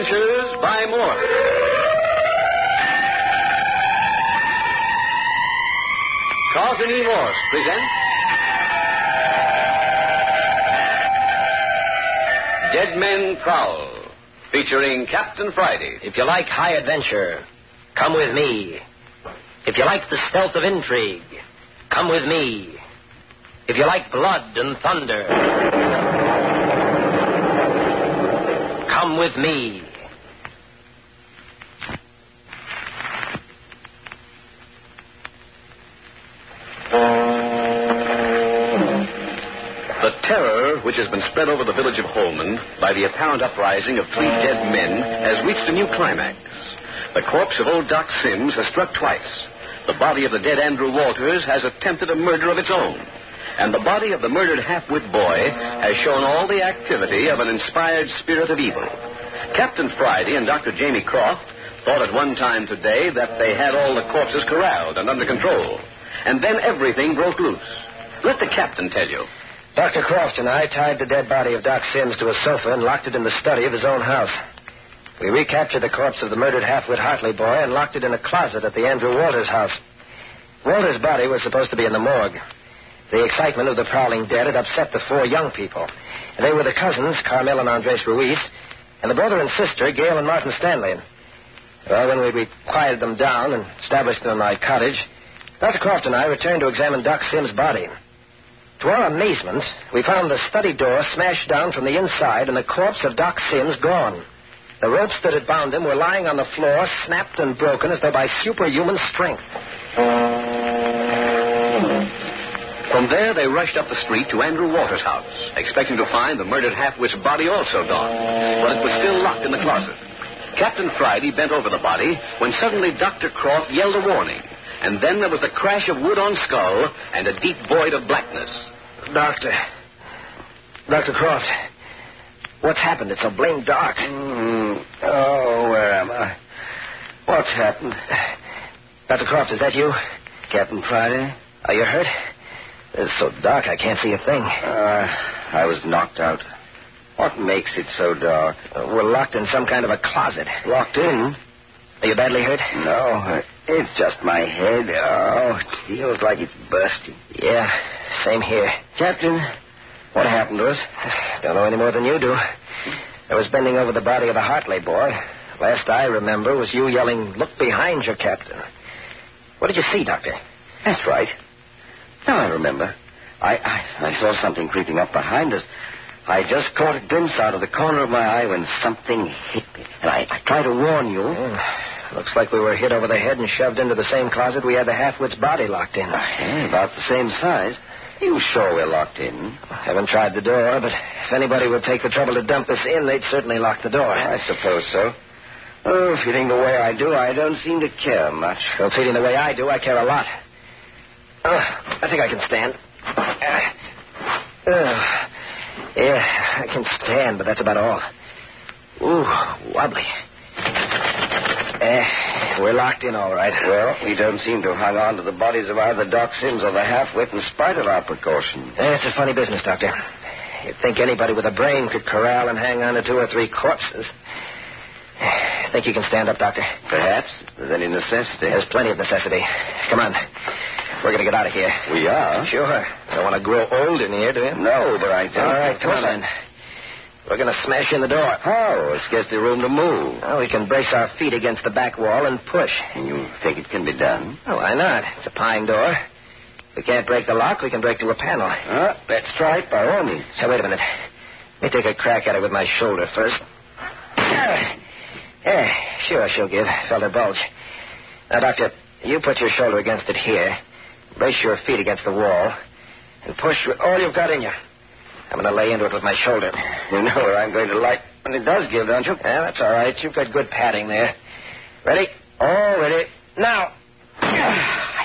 Adventures by Morse. Carlton E. Morse presents Dead Men Prowl, featuring Captain Friday. If you like high adventure, come with me. If you like the stealth of intrigue, come with me. If you like blood and thunder, come with me. The terror which has been spread over the village of Holman by the apparent uprising of three dead men has reached a new climax. The corpse of old Doc Sims has struck twice. The body of the dead Andrew Walters has attempted a murder of its own. And the body of the murdered half-wit boy has shown all the activity of an inspired spirit of evil. Captain Friday and Dr. Jamie Croft thought at one time today that they had all the corpses corralled and under control. And then everything broke loose. Let the captain tell you. Dr. Croft and I tied the dead body of Doc Sims to a sofa and locked it in the study of his own house. We recaptured the corpse of the murdered half-wit Hartley boy and locked it in a closet at the Andrew Walters house. Walters' body was supposed to be in the morgue. The excitement of the prowling dead had upset the four young people. They were the cousins, Carmel and Andres Ruiz, and the brother and sister, Gail and Martin Stanley. Well, when we quieted them down and established them in my cottage, Dr. Croft and I returned to examine Doc Sims' body. To our amazement, we found the study door smashed down from the inside and the corpse of Doc Sims gone. The ropes that had bound him were lying on the floor, snapped and broken as though by superhuman strength. From there, they rushed up the street to Andrew Walters' house, expecting to find the murdered half-wit's body also gone. But it was still locked in the closet. Captain Friday bent over the body when suddenly Dr. Croft yelled a warning. And then there was the crash of wood on skull and a deep void of blackness. Doctor. Dr. Croft. What's happened? It's so blamed dark. Mm. Oh, where am I? What's happened? Dr. Croft, is that you? Captain Friday? Are you hurt? It's so dark I can't see a thing. Uh, I was knocked out. What makes it so dark? Uh, we're locked in some kind of a closet. Locked in? Are you badly hurt? No, it's just my head. Oh, it feels like it's bursting. Yeah, same here. Captain, what happened to us? Don't know any more than you do. I was bending over the body of the Hartley boy. Last I remember was you yelling, Look behind you, Captain. What did you see, Doctor? That's right. Now I remember. I, I, I saw something creeping up behind us. I just caught a glimpse out of the corner of my eye when something hit me. And I, I tried to warn you. Yeah. Looks like we were hit over the head and shoved into the same closet we had the half-wit's body locked in. About the same size. You sure we're locked in? I haven't tried the door, but if anybody would take the trouble to dump us in, they'd certainly lock the door. I suppose so. Oh, feeling the way I do, I don't seem to care much. Well, feeling the way I do, I care a lot. Uh, I think I can stand. Uh, uh, yeah, I can stand, but that's about all. Ooh, wobbly. Eh, we're locked in all right. Well, we don't seem to have hung on to the bodies of either Doc Sims or the half-wit in spite of our precautions. Eh, it's a funny business, Doctor. You'd think anybody with a brain could corral and hang on to two or three corpses. Think you can stand up, Doctor? Perhaps, if there's any necessity. There's plenty of necessity. Come on. We're going to get out of here. We are? Sure. Don't want to grow old in here, do you? No, but I don't. All right, come on, then. We're going to smash in the door. How? There's scarcely room to move. Well, we can brace our feet against the back wall and push. And You think it can be done? Oh, why not? It's a pine door. If we can't break the lock, we can break through a panel. Uh, let's try it by all means. Now, wait a minute. Let me take a crack at it with my shoulder first. Yeah, sure, she'll give. Felt her bulge. Now, Doctor, you put your shoulder against it here. Brace your feet against the wall. And push with all you've got in you. I'm going to lay into it with my shoulder. You know where I'm going to like when it does give, don't you? Yeah, that's all right. You've got good padding there. Ready? All ready. Now.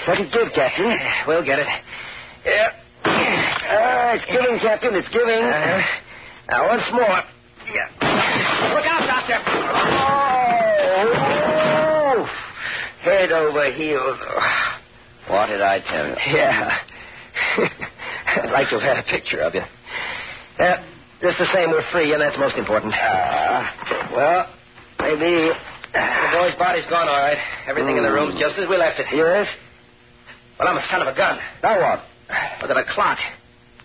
Let it give, Captain. We'll get it. Yeah. Uh, it's giving, Captain. It's giving. Uh-huh. Now, once more. Yeah. Look out, Doctor. Oh! Head over heels. What did I tell you? Yeah. I'd like to have had a picture of you. Yeah, just the same, we're free, and that's most important. Uh, well, Maybe. The boy's body's gone, all right. Everything in the room's just as we left it. Yes? Well, I'm a son of a gun. Now what? Look at the clock.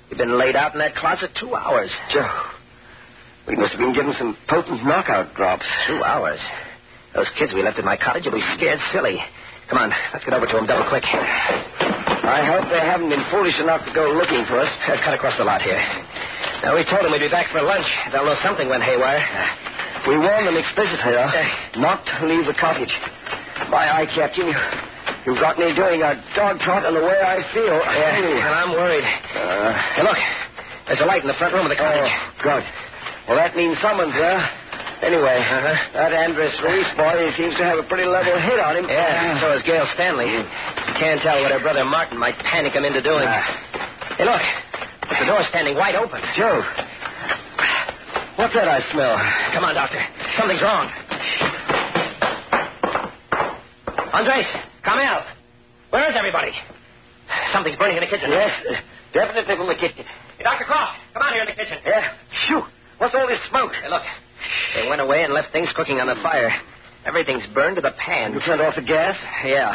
You've been laid out in that closet two hours. Jove. We must have been given some potent knockout drops. Two hours. Those kids we left at my cottage will be scared silly. Come on, let's get over to them double quick. I hope they haven't been foolish enough to go looking for us. Uh, cut across the lot here. Now, we told them we'd be back for lunch. They'll know something went haywire. We warned them explicitly, though, not to leave the cottage. My eye, Captain, you, you've got me doing a dog trot in the way I feel. Yeah, and I'm worried. Uh, Hey, look. There's a light in the front room of the cottage. oh, good. Well, that means someone's there. Anyway, Uh-huh. that Andres Ruiz boy he seems to have a pretty level hit on him. Yeah, so is Gail Stanley. Can't tell what her brother Martin might panic him into doing. Ah. Hey, look. The door's standing wide open. Jove, what's that I smell? Come on, Doctor. Something's wrong. Andres, come out. Where is everybody? Something's burning in the kitchen. Yes, definitely from the kitchen. Hey, Dr. Croft, come on here in the kitchen. Yeah. Phew. What's all this smoke? Hey, look. They went away and left things cooking on the fire. Everything's burned to the pan. You turned off the gas? Yeah.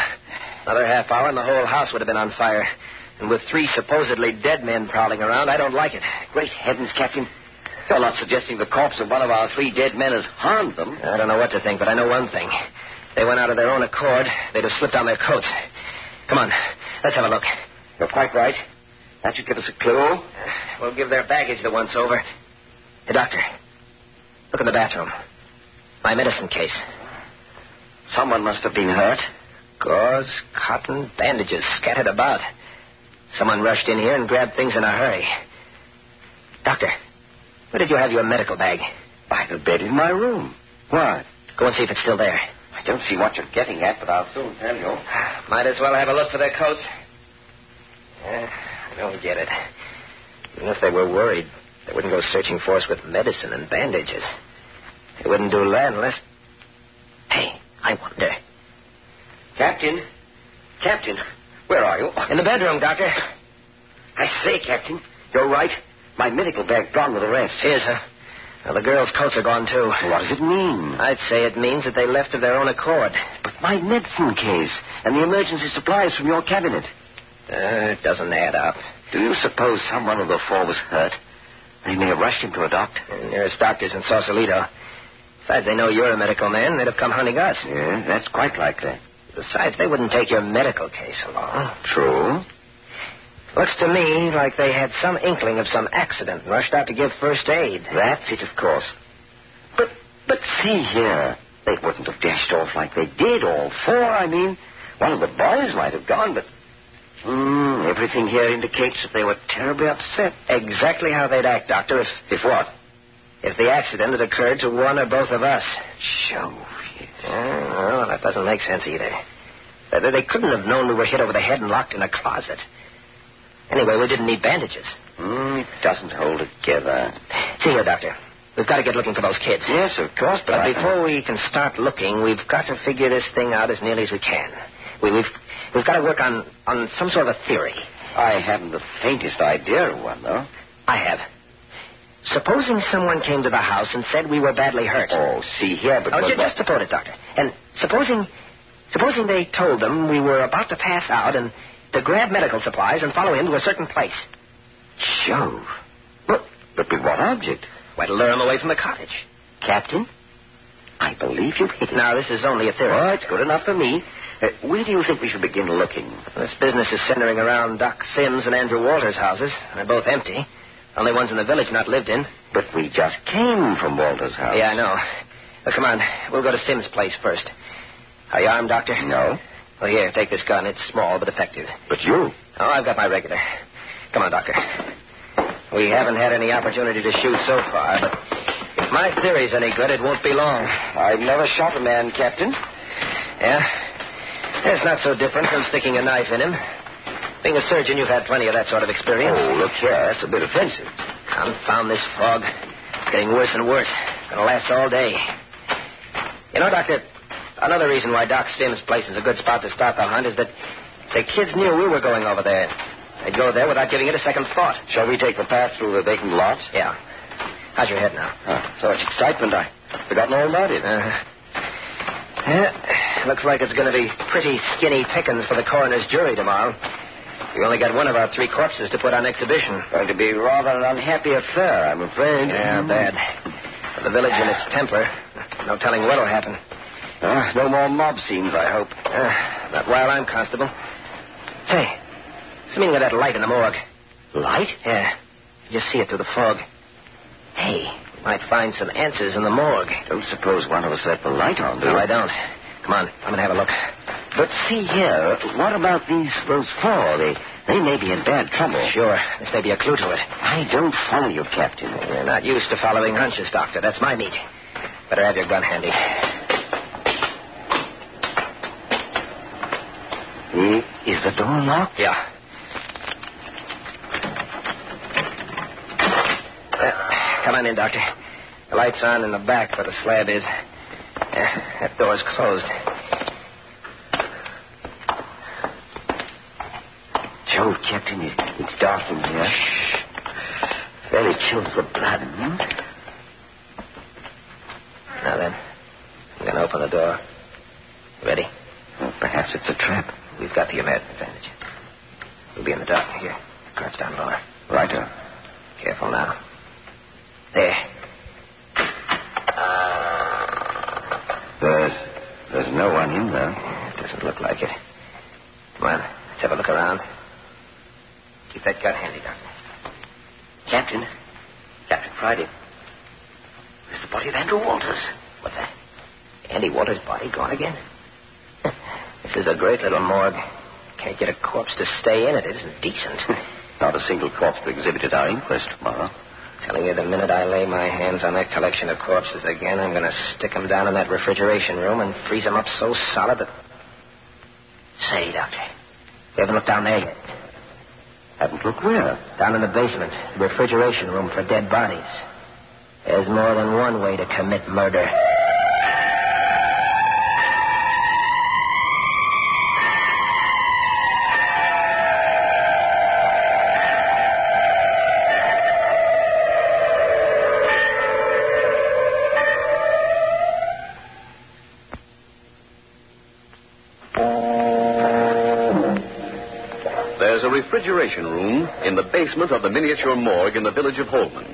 Another half hour and the whole house would have been on fire. And with three supposedly dead men prowling around, I don't like it. Great heavens, Captain. You're not suggesting the corpse of one of our three dead men has harmed them. I don't know what to think, but I know one thing. They went out of their own accord. They'd have slipped on their coats. Come on, let's have a look. You're quite right. That should give us a clue. We'll give their baggage the once over. Hey, doctor, look in the bathroom. My medicine case. Someone must have been hurt. Gauze, cotton, bandages scattered about. Someone rushed in here and grabbed things in a hurry. Doctor, where did you have your medical bag? By the bed in my room. What? Go and see if it's still there. I don't see what you're getting at, but I'll soon tell you. Might as well have a look for their coats. Eh, I don't get it. Even if they were worried, they wouldn't go searching for us with medicine and bandages. They wouldn't do that unless. Hey, I wonder. Captain? Captain, where are you? In the bedroom, Doctor. I say, Captain, you're right. My medical bag gone with the rest. Here's her. The girls' coats are gone, too. What does it mean? I'd say it means that they left of their own accord. But my medicine case and the emergency supplies from your cabinet. Uh, it doesn't add up. Do you suppose someone of the four was hurt? They may have rushed him to a doctor. The nearest doctor's in Sausalito. Besides, they know you're a medical man. They'd have come hunting us. Yeah, that's quite likely. Besides, they wouldn't take your medical case along. True. Looks to me like they had some inkling of some accident and rushed out to give first aid. That's it, of course. But but see here. They wouldn't have dashed off like they did, all four, I mean. One of the boys might have gone, but. Hmm, everything here indicates that they were terribly upset. Exactly how they'd act, Doctor, if, If what? if the accident had occurred to one or both of us. Show. Oh, well, that doesn't make sense either. They, they couldn't have known we were hit over the head and locked in a closet. Anyway, we didn't need bandages. Hmm, it doesn't hold together. See here, Doctor. We've got to get looking for those kids. Yes, of course, but, But before we can start looking, we've got to figure this thing out as nearly as we can. We, we've we've got to work on on some sort of a theory. I haven't the faintest idea of one, though. I have. Supposing someone came to the house and said we were badly hurt. Oh, see here, but. Oh, but ju- just suppose it, Doctor. And supposing supposing they told them we were about to pass out and to grab medical supplies and follow him to a certain place. Jove. But, but with what object? Why, to lure him away from the cottage. Captain? I believe you've hit it. Now, this is only a theory. Oh, it's good enough for me. Uh, where do you think we should begin looking? This business is centering around Doc Sims and Andrew Walters' houses. They're both empty. Only ones in the village not lived in. But we just came from Walter's house. Yeah, I know. Well, come on. We'll go to Sims' place first. Are you armed, Doctor? No. Well, here, take this gun. It's small but effective. But you? Oh, I've got my regular. Come on, Doctor. We haven't had any opportunity to shoot so far, but if my theory's any good, it won't be long. I've never shot a man, Captain. Yeah? It's not so different from sticking a knife in him. Being a surgeon, you've had plenty of that sort of experience. Oh, look here. That's a bit offensive. Confound this fog. It's getting worse and worse. Gonna last all day. You know, Doctor, another reason why Doc Sims' place is a good spot to start the hunt is that the kids knew we were going over there. They'd go there without giving it a second thought. Shall we take the path through the vacant lot? Yeah. How's your head now? Ah, so much excitement. I forgotten all about it. Uh, Yeah, looks like it's going to be pretty skinny pickings for the coroner's jury tomorrow. We only got one of our three corpses to put on exhibition. Going to be rather an unhappy affair, I'm afraid. Yeah, bad. For the village and its temper, no telling what'll happen. Uh, no more mob scenes, I hope. Uh, not while I'm constable. Say, what's the meaning of that light in the morgue? Light? Yeah. You see it through the fog. Hey, we might find some answers in the morgue. Don't suppose one of us left the light on, do No? I don't. Come on, I'm going to have a look. But see here, what about these those four? They they may be in bad trouble. Sure, this may be a clue to it. I don't follow you, Captain. You're not used to following hunches, Doctor. That's my meat. Better have your gun handy. Is the door locked? Yeah. Uh, come on in, Doctor. The light's on in the back where the slab is. Uh, that door's closed. Jove, Captain, it, it's dark in here. Fairly chills the blood. Hmm? Now then, I'm going to open the door. Ready? Well, perhaps it's a trap. We've got the advantage. We'll be in the dark here. Crouch down lower. Righto. Careful now. There. There's there's no one in there. It doesn't look like it. Come on, let's have a look around. Keep that gun handy, Doctor. Captain, Captain Friday. There's the body of Andrew Walters. What's that? Andy Walters' body gone again? this is a great little morgue. Can't get a corpse to stay in it. It isn't decent. Not a single corpse to exhibit at our inquest tomorrow. Telling you, the minute I lay my hands on that collection of corpses again, I'm going to stick 'em down in that refrigeration room and freeze 'em up so solid that. Say, Doctor, you haven't looked down there yet. Haven't looked where? Down in the basement, refrigeration room for dead bodies. There's more than one way to commit murder. Refrigeration room in the basement of the miniature morgue in the village of Holman.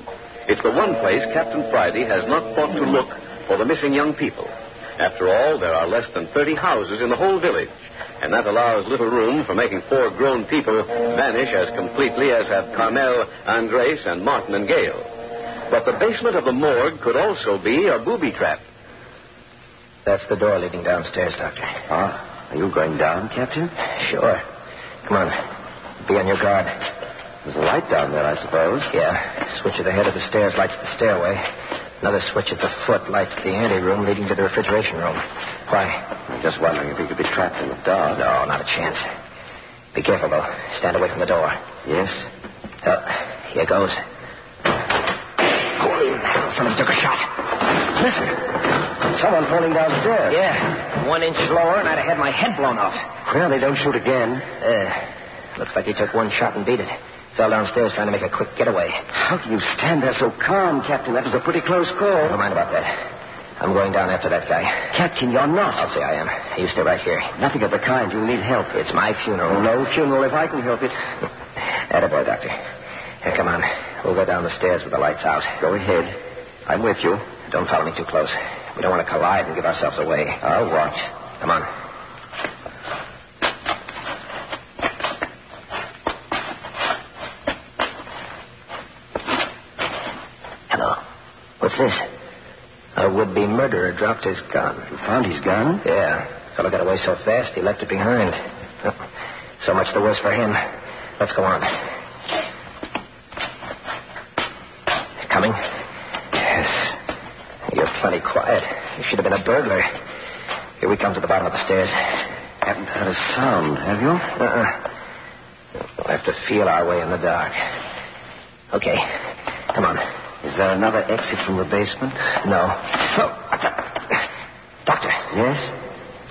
It's the one place Captain Friday has not thought to look for the missing young people. After all, there are less than 30 houses in the whole village, and that allows little room for making four grown people vanish as completely as have Carmel, Andres, and Martin and Gail. But the basement of the morgue could also be a booby trap. That's the door leading downstairs, Doctor. Ah, are you going down, Captain? Sure. Come on. Be on your guard. There's a light down there, I suppose. Yeah. Switch at the head of the stairs lights the stairway. Another switch at the foot lights the anteroom leading to the refrigeration room. Why? I'm just wondering if he could be trapped in the dark. No, not a chance. Be careful, though. Stand away from the door. Yes? Oh, here goes. Holy somebody took a shot. Listen. Someone falling downstairs. Yeah. One inch lower, and I'd have had my head blown off. Well, they don't shoot again. Uh, looks like he took one shot and beat it. Fell downstairs trying to make a quick getaway. How can you stand there so calm, Captain? That was a pretty close call. Never mind about that. I'm going down after that guy. Captain, you're not. I'll say I am. You stay right here. Nothing of the kind. You'll need help. It's my funeral. No funeral if I can help it. Attaboy, Doctor. Here, come on. We'll go down the stairs with the lights out. Go ahead. I'm with you. Don't follow me too close. We don't want to collide and give ourselves away. I'll watch. Come on. This? A would-be murderer dropped his gun. You found his gun? Yeah. Fellow got away so fast he left it behind. So much the worse for him. Let's go on. Coming? Yes. You're plenty quiet. You should have been a burglar. Here we come to the bottom of the stairs. Haven't heard a sound, have you? Uh-uh. We'll have to feel our way in the dark. Okay. Come on. Is there another exit from the basement? No. Oh. Doctor. Yes?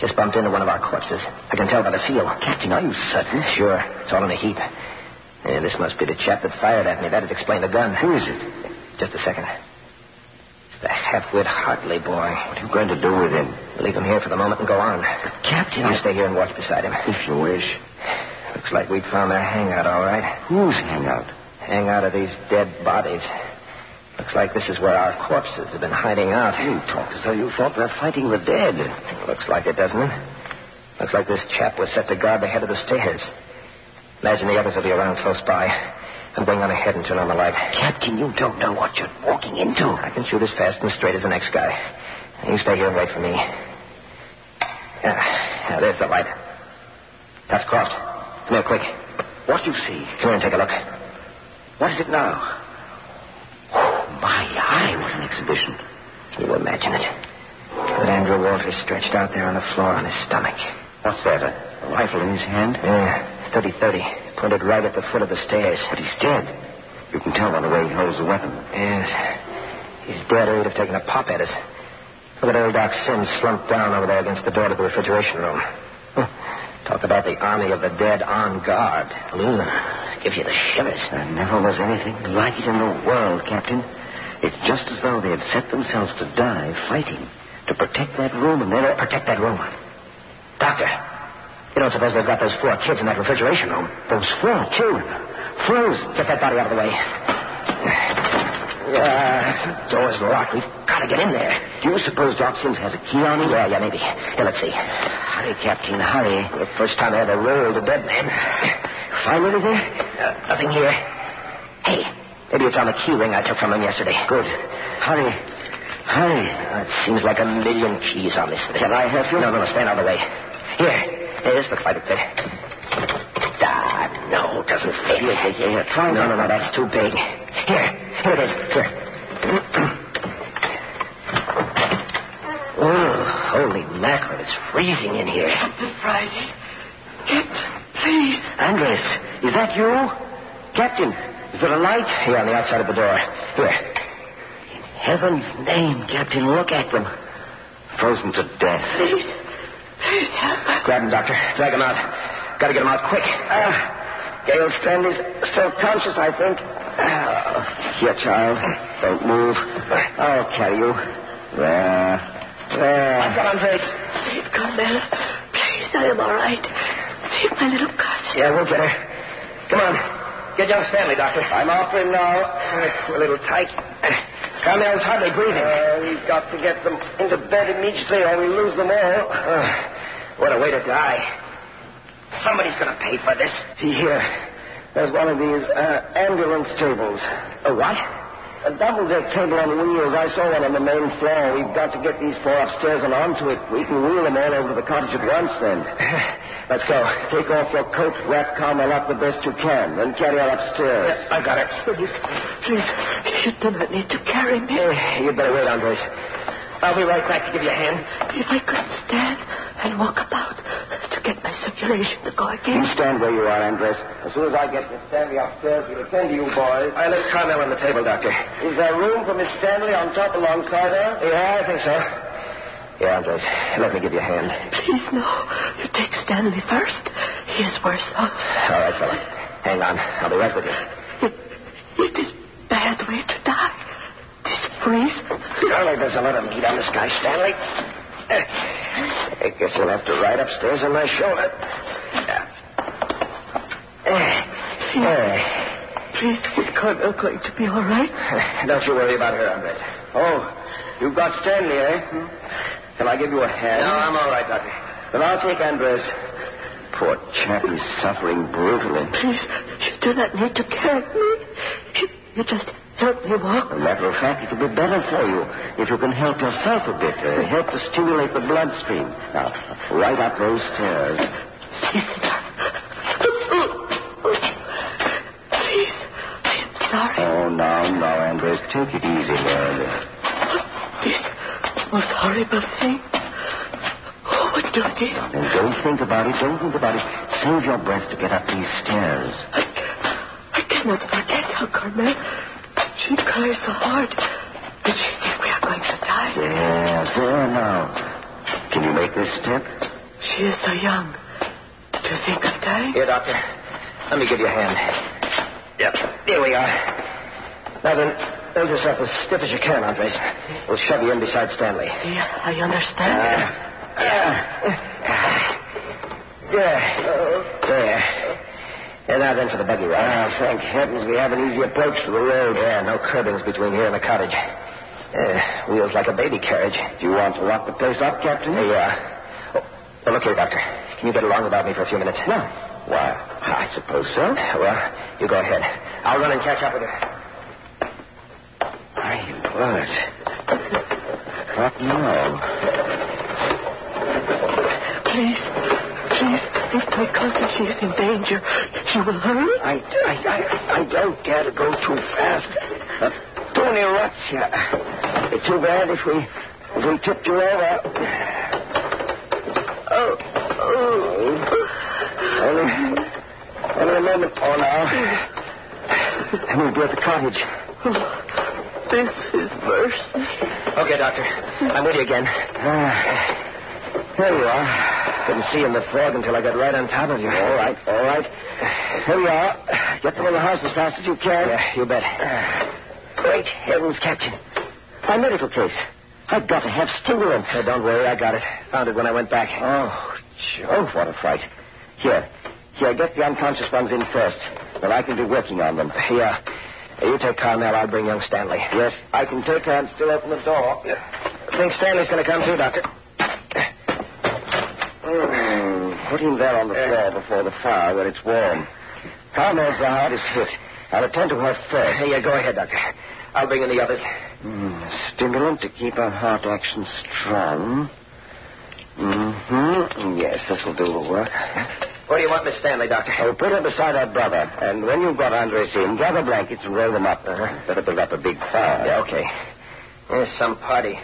Just bumped into one of our corpses. I can tell by the feel. Captain, are you certain? Sure. It's all in a heap. Yeah, this must be the chap that fired at me. That'd explain the gun. Who is it? Just a second. The half-wit Hartley boy. What are you going to do with him? Leave him here for the moment and go on. Captain, You stay here and watch beside him. If you wish. Looks like we'd found their hangout, all right. Whose hangout? Hangout of these dead bodies. Looks like this is where our corpses have been hiding out. You talk as though you thought we're fighting the dead. Looks like it, doesn't it? Looks like this chap was set to guard the head of the stairs. Imagine the others will be around close by. I'm going on ahead and turn on the light. Captain, you don't know what you're walking into. I can shoot as fast and straight as the next guy. You stay here and wait for me. Yeah, yeah, there's the light. That's Croft. Come here, quick. What do you see? Come here and take a look. What is it now? My eye, what an exhibition. Can you imagine it? Good Andrew Walters stretched out there on the floor on his stomach. What's that? A, a rifle in his hand? Yeah, 30-30. Pointed right at the foot of the stairs. But he's dead. You can tell by the way he holds the weapon. Yes. He's dead or he'd have taken a pop at us. Look at old Doc Sims slumped down over there against the door to the refrigeration room. Huh. Talk about the army of the dead on guard. Ugh. Gives you the shivers. There never was anything like it in the world, Captain. It's just as though they had set themselves to die fighting to protect that room and then... Protect that room. Doctor, you don't suppose they've got those four kids in that refrigeration room? Those four children. Frozen. Get that body out of the way. Uh, door's locked. We've got to get in there. Do you suppose Doc Sims has a key on him? Yeah, yeah, maybe. Here, let's see. Hurry, Captain, hurry. The first time I ever rolled a dead man. Find anything? Uh, nothing here. Hey, maybe it's on the key ring I took from him yesterday. Good. Hurry. Hurry. It seems like a million keys on this thing. Can I help you? No, no, no. Stand out of the way. Here. This looks like it fit. Ah, no, doesn't fit. Here, here, here. Try No, that. no, no, that's too big. Here, here it is. Here. oh, holy mackerel, it's freezing in here. Captain Friday. Captain, please. Andres, is that you? Captain, is there a light? Here on the outside of the door. Here. In heaven's name, Captain, look at them. Frozen to death. Please. Please help us. Grab him, Doctor. Drag him out. Gotta get him out quick. Ah, Gail Stanley's still conscious, I think. Ah, here, child. Don't move. I'll carry you. There. There. I've got Andres. Save Carmela. Please, I am all right. Save my little cousin. Yeah, we'll get her. Come on. Get young Stanley, Doctor. I'm offering now. A little tight. Carmel's hardly breathing. Uh, we've got to get them into bed immediately or we lose them all. Uh, what a way to die. Somebody's going to pay for this. See here. There's one of these uh, ambulance tables. A what? A double deck table on wheels. I saw one on the main floor. We've got to get these four upstairs and onto it. We can wheel them all over to the cottage at once then. Let's go. Take off your coat, wrap Carmel up the best you can, then carry her upstairs. Yes, I got it. Please, please. You do not need to carry me. Eh, hey, you'd better wait, Andres. I'll be right back to give you a hand. If I could stand and walk about to get my circulation to go again. You again. stand where you are, Andres. As soon as I get Miss Stanley upstairs, we'll attend to you boys. I left Carmel on the table, Doctor. Is there room for Miss Stanley on top alongside her? Yeah, I think so. Yeah, Andres, let me give you a hand. Please, no. You take Stanley first. He is worse off. All right, fella. Hang on. I'll be right with you. It, it is bad way to die. This freeze. Charlie, there's a lot of meat on this guy, Stanley. Eh, I guess you'll have to ride upstairs on my shoulder. Eh. Eh. Please, is Carmel going to be all right? Don't you worry about her, Andres. Oh, you've got Stanley, eh? Hmm? Can I give you a hand? No, I'm all right, Doctor. Then I'll take Andres. Poor chap, he's suffering brutally. Please, you do not need to carry me. You, you just help me walk. As a matter of fact, it'll be better for you if you can help yourself a bit. Uh, help to stimulate the bloodstream. Now, right up those stairs. Please, I am sorry. Oh, now, now, Andres, take it easy, lad. This most horrible thing. Who would do this? And don't think about it. Don't think about it. Save your breath to get up these stairs. I, I cannot forget how Carmel. She cries so hard. Did she think we are going to die? Yes, there now. Can you make this step? She is so young. Do you think of dying? Here, Doctor. Let me give you a hand. Yep. Here we are. Now then, Hold yourself as stiff as you can, Andres. We'll shove you in beside Stanley. Yeah, I understand. Uh, uh, there. There. And now then for the buggy ride. Ah, thank heavens we have an easy approach to the road. Yeah, no curbings between here and the cottage. Uh, wheels like a baby carriage. Do you want to lock the place up, Captain? Hey, uh, oh, well, look here, Doctor. Can you get along without me for a few minutes? No. Why, I suppose so. Well, you go ahead. I'll run and catch up with her. My word. What now? Please, please, if my cousin she is in danger, you will hurry. I, I, I, I don't dare to go too fast. Uh, too many ruts here. It's too bad if we, if we tipped you over. Oh, oh. Only, only a moment more now. And we'll be at the cottage. This is mercy. Okay, Doctor. I'm with you again. Ah, there you are. Couldn't see in the fog until I got right on top of you. All right, all right. Here we are. Get them in the house as fast as you can. Yeah, you bet. Great heavens, Captain. My medical case. I've got to have stimulants. Uh, don't worry, I got it. Found it when I went back. Oh, Jove, what a fright. Here, here, get the unconscious ones in first. Then I can be working on them. Yeah. You take Carmel, I'll bring young Stanley. Yes, I can take her and still open the door. I Think Stanley's going to come too, Doctor? Mm, put him there on the floor before the fire where it's warm. Carmel's the hardest hit. I'll attend to her first. Hey, yeah, go ahead, Doctor. I'll bring in the others. Mm, stimulant to keep her heart action strong. Mm-hmm. Yes, this will do the work. What do you want, Miss Stanley, Doctor? Oh, put her beside her brother. And when you've got Andres in, gather blankets and roll them up. Uh-huh. Better build up a big fire. Yeah, okay. There's some party.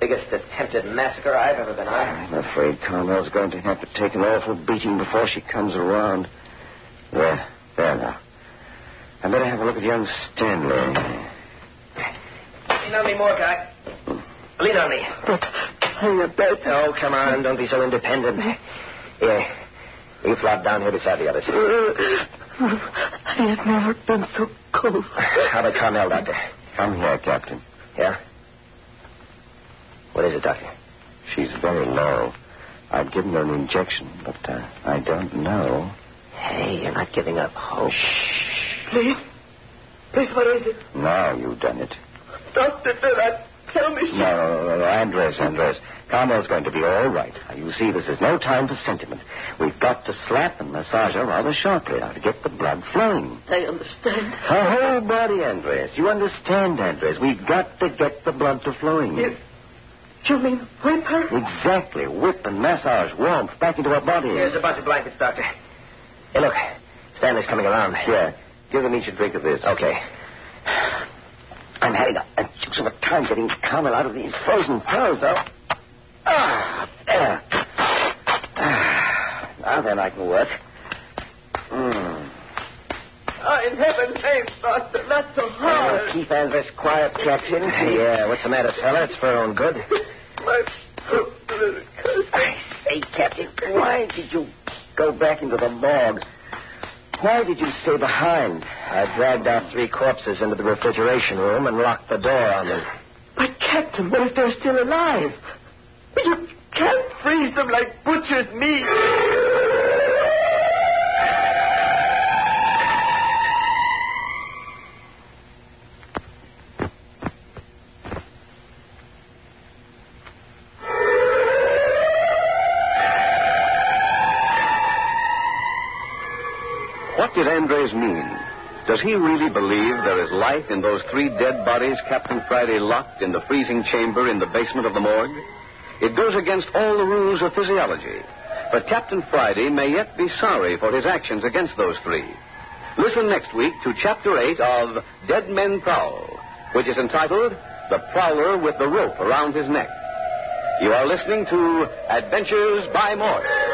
Biggest attempted massacre I've ever been on. I'm afraid Carmel's going to have to take an awful beating before she comes around. There, there now. I better have a look at young Stanley. Lean on me more, Guy. Lean on me. But I bet. Oh, come on. Don't be so independent. Yeah. You flop down here beside the others. I have never been so cold. How about Carmel, Doctor? Come here, Captain. Yeah? What is it, Doctor? She's very low. I've given her an injection, but uh, I don't know. Hey, you're not giving up hope. Shh. Please, please, what is it? Now you've done it. Doctor, did I tell me she... No, no, no, no, Andres, Andres. Carmel's going to be all right. You see, this is no time for sentiment. We've got to slap and massage her rather sharply now to get the blood flowing. I understand. Her whole body, Andres. You understand, Andres. We've got to get the blood to flowing. You, you mean whip her? Exactly. Whip and massage warmth back into her body. Here's a bunch of blankets, Doctor. Hey, look. Stanley's coming around. Here. Give them each a drink of this. Okay. I'm having a, a deuce of a time getting Carmel out of these frozen pearls, though. Ah, there. Ah, now then I can work. Mm. Oh, in heaven's name, Doctor, not so hard. Uh, keep Andres quiet, Captain. Yeah, what's the matter, fella? It's for her own good. My poor little cousin. I say, Captain, why did you go back into the morgue? Why did you stay behind? I dragged our three corpses into the refrigeration room and locked the door on them. But, Captain, what if they're still alive? You can't freeze them like butcher's meat. Did Andres mean? Does he really believe there is life in those three dead bodies Captain Friday locked in the freezing chamber in the basement of the morgue? It goes against all the rules of physiology. But Captain Friday may yet be sorry for his actions against those three. Listen next week to Chapter 8 of Dead Men Prowl, which is entitled The Prowler with the Rope Around His Neck. You are listening to Adventures by Morse.